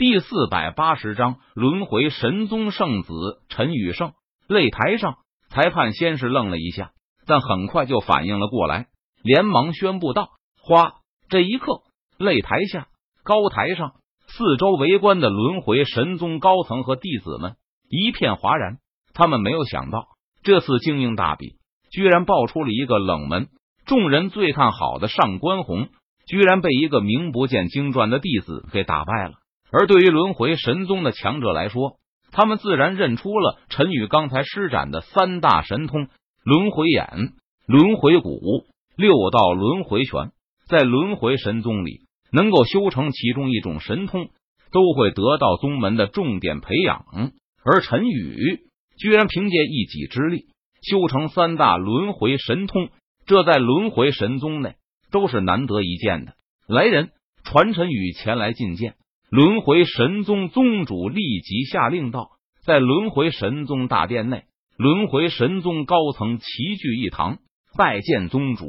第四百八十章轮回神宗圣子陈宇胜。擂台上，裁判先是愣了一下，但很快就反应了过来，连忙宣布道：“花！”这一刻，擂台下高台上，四周围观的轮回神宗高层和弟子们一片哗然。他们没有想到，这次精英大比居然爆出了一个冷门。众人最看好的上官红，居然被一个名不见经传的弟子给打败了。而对于轮回神宗的强者来说，他们自然认出了陈宇刚才施展的三大神通：轮回眼、轮回骨、六道轮回拳。在轮回神宗里，能够修成其中一种神通，都会得到宗门的重点培养。而陈宇居然凭借一己之力修成三大轮回神通，这在轮回神宗内都是难得一见的。来人，传陈宇前来觐见。轮回神宗宗主立即下令道：“在轮回神宗大殿内，轮回神宗高层齐聚一堂，拜见宗主、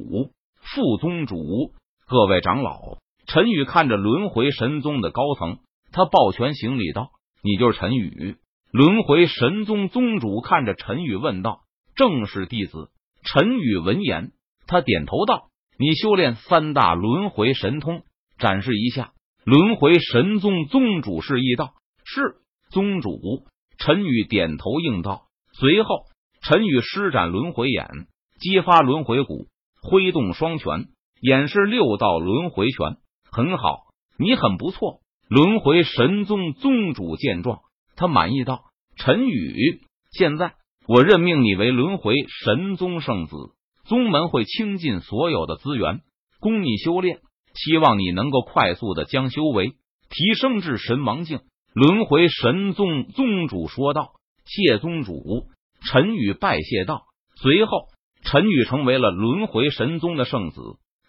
副宗主、各位长老。”陈宇看着轮回神宗的高层，他抱拳行礼道：“你就是陈宇？”轮回神宗宗主看着陈宇问道：“正是弟子。”陈宇闻言，他点头道：“你修炼三大轮回神通，展示一下。”轮回神宗宗主示意道：“是宗主。”陈宇点头应道。随后，陈宇施展轮回眼，激发轮回骨，挥动双拳，演示六道轮回拳。很好，你很不错。轮回神宗宗主见状，他满意道：“陈宇，现在我任命你为轮回神宗圣子，宗门会倾尽所有的资源供你修炼。”希望你能够快速的将修为提升至神王境。轮回神宗宗主说道：“谢宗主。”陈宇拜谢道。随后，陈宇成为了轮回神宗的圣子，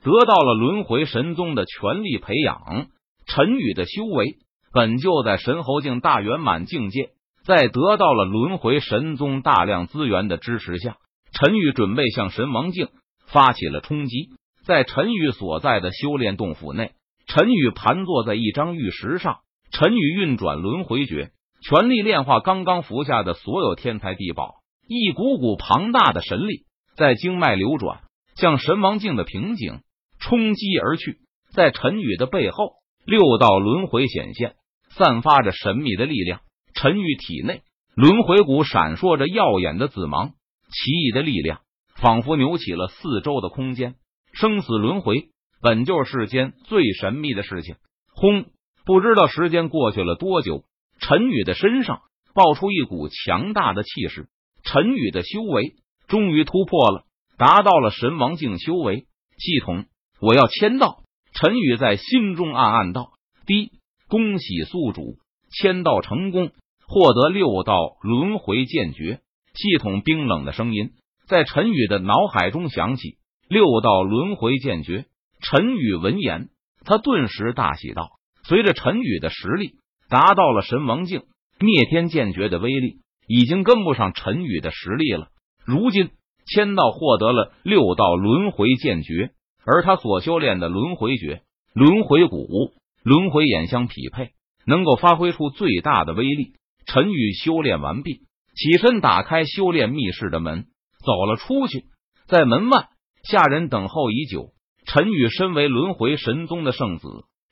得到了轮回神宗的全力培养。陈宇的修为本就在神侯境大圆满境界，在得到了轮回神宗大量资源的支持下，陈宇准备向神王境发起了冲击。在陈宇所在的修炼洞府内，陈宇盘坐在一张玉石上。陈宇运转轮回诀，全力炼化刚刚服下的所有天材地宝。一股股庞大的神力在经脉流转，向神王境的瓶颈冲击而去。在陈宇的背后，六道轮回显现，散发着神秘的力量。陈宇体内轮回骨闪烁着耀眼的紫芒，奇异的力量仿佛扭起了四周的空间。生死轮回本就是世间最神秘的事情。轰！不知道时间过去了多久，陈宇的身上爆出一股强大的气势。陈宇的修为终于突破了，达到了神王境修为。系统，我要签到。陈宇在心中暗暗道：“第一，恭喜宿主签到成功，获得六道轮回剑诀。”系统冰冷的声音在陈宇的脑海中响起。六道轮回剑诀，陈宇闻言，他顿时大喜道：“随着陈宇的实力达到了神王境，灭天剑诀的威力已经跟不上陈宇的实力了。如今，千道获得了六道轮回剑诀，而他所修炼的轮回诀、轮回骨、轮回眼相匹配，能够发挥出最大的威力。陈宇修炼完毕，起身打开修炼密室的门，走了出去，在门外。下人等候已久。陈宇身为轮回神宗的圣子，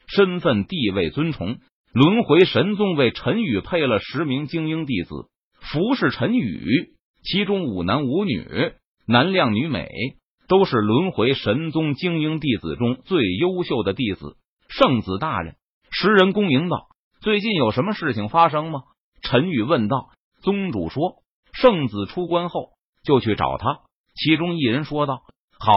身份地位尊崇。轮回神宗为陈宇配了十名精英弟子，服侍陈宇。其中五男五女，男靓女美，都是轮回神宗精英弟子中最优秀的弟子。圣子大人，十人恭迎道：“最近有什么事情发生吗？”陈宇问道。宗主说：“圣子出关后就去找他。”其中一人说道。好，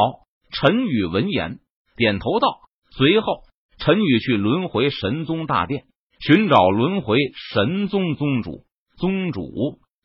陈宇闻言点头道。随后，陈宇去轮回神宗大殿寻找轮回神宗宗主。宗主，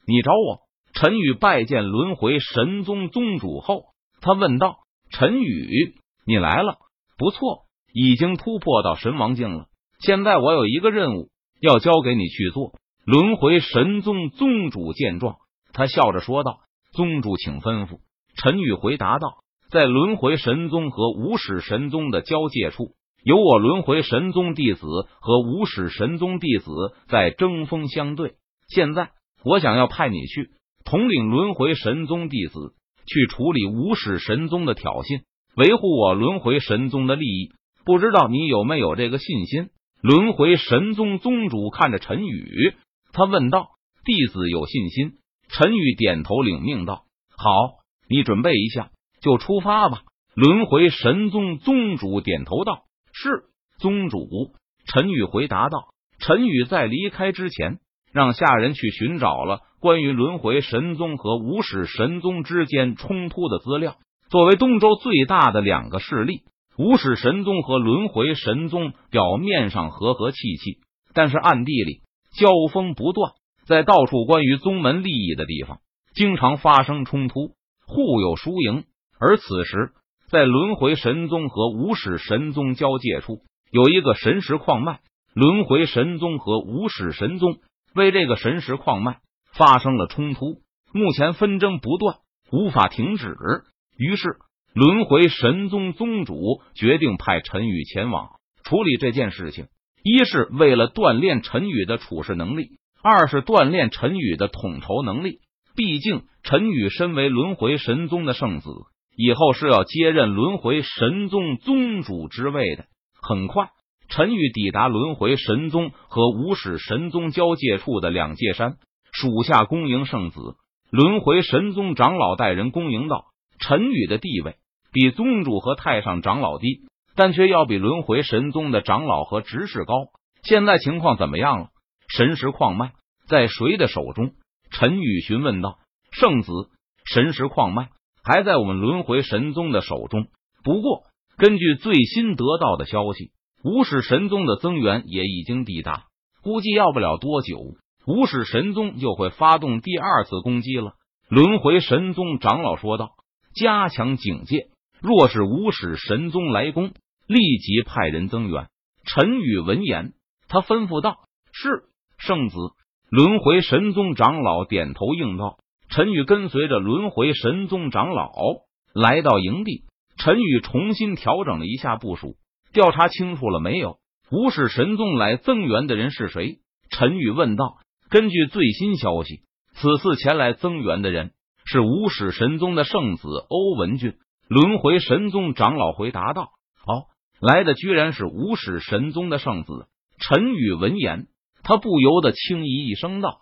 你找我？陈宇拜见轮回神宗宗主后，他问道：“陈宇，你来了，不错，已经突破到神王境了。现在我有一个任务要交给你去做。”轮回神宗宗主见状，他笑着说道：“宗主，请吩咐。”陈宇回答道。在轮回神宗和无始神宗的交界处，有我轮回神宗弟子和无始神宗弟子在争锋相对。现在我想要派你去统领轮回神宗弟子，去处理无始神宗的挑衅，维护我轮回神宗的利益。不知道你有没有这个信心？轮回神宗宗主看着陈宇，他问道：“弟子有信心。”陈宇点头领命道：“好，你准备一下，就出发吧。”轮回神宗宗主点头道：“是宗主。”陈宇回答道：“陈宇在离开之前，让下人去寻找了关于轮回神宗和无始神宗之间冲突的资料。作为东周最大的两个势力，无始神宗和轮回神宗表面上和和气气，但是暗地里交锋不断，在到处关于宗门利益的地方，经常发生冲突，互有输赢。而此时。在轮回神宗和无始神宗交界处，有一个神石矿脉。轮回神宗和无始神宗为这个神石矿脉发生了冲突，目前纷争不断，无法停止。于是，轮回神宗宗主决定派陈宇前往处理这件事情。一是为了锻炼陈宇的处事能力，二是锻炼陈宇的统筹能力。毕竟，陈宇身为轮回神宗的圣子。以后是要接任轮回神宗宗主之位的。很快，陈宇抵达轮回神宗和无始神宗交界处的两界山，属下恭迎圣子。轮回神宗长老带人恭迎道：“陈宇的地位比宗主和太上长老低，但却要比轮回神宗的长老和执事高。现在情况怎么样了？神石矿脉在谁的手中？”陈宇询问道：“圣子，神石矿脉。”还在我们轮回神宗的手中。不过，根据最新得到的消息，无始神宗的增援也已经抵达，估计要不了多久，无始神宗就会发动第二次攻击了。轮回神宗长老说道：“加强警戒，若是无始神宗来攻，立即派人增援。”陈宇闻言，他吩咐道：“是，圣子。”轮回神宗长老点头应道。陈宇跟随着轮回神宗长老来到营地，陈宇重新调整了一下部署，调查清楚了没有？无始神宗来增援的人是谁？陈宇问道。根据最新消息，此次前来增援的人是无始神宗的圣子欧文俊。轮回神宗长老回答道：“哦，来的居然是无始神宗的圣子。”陈宇闻言，他不由得轻咦一声道。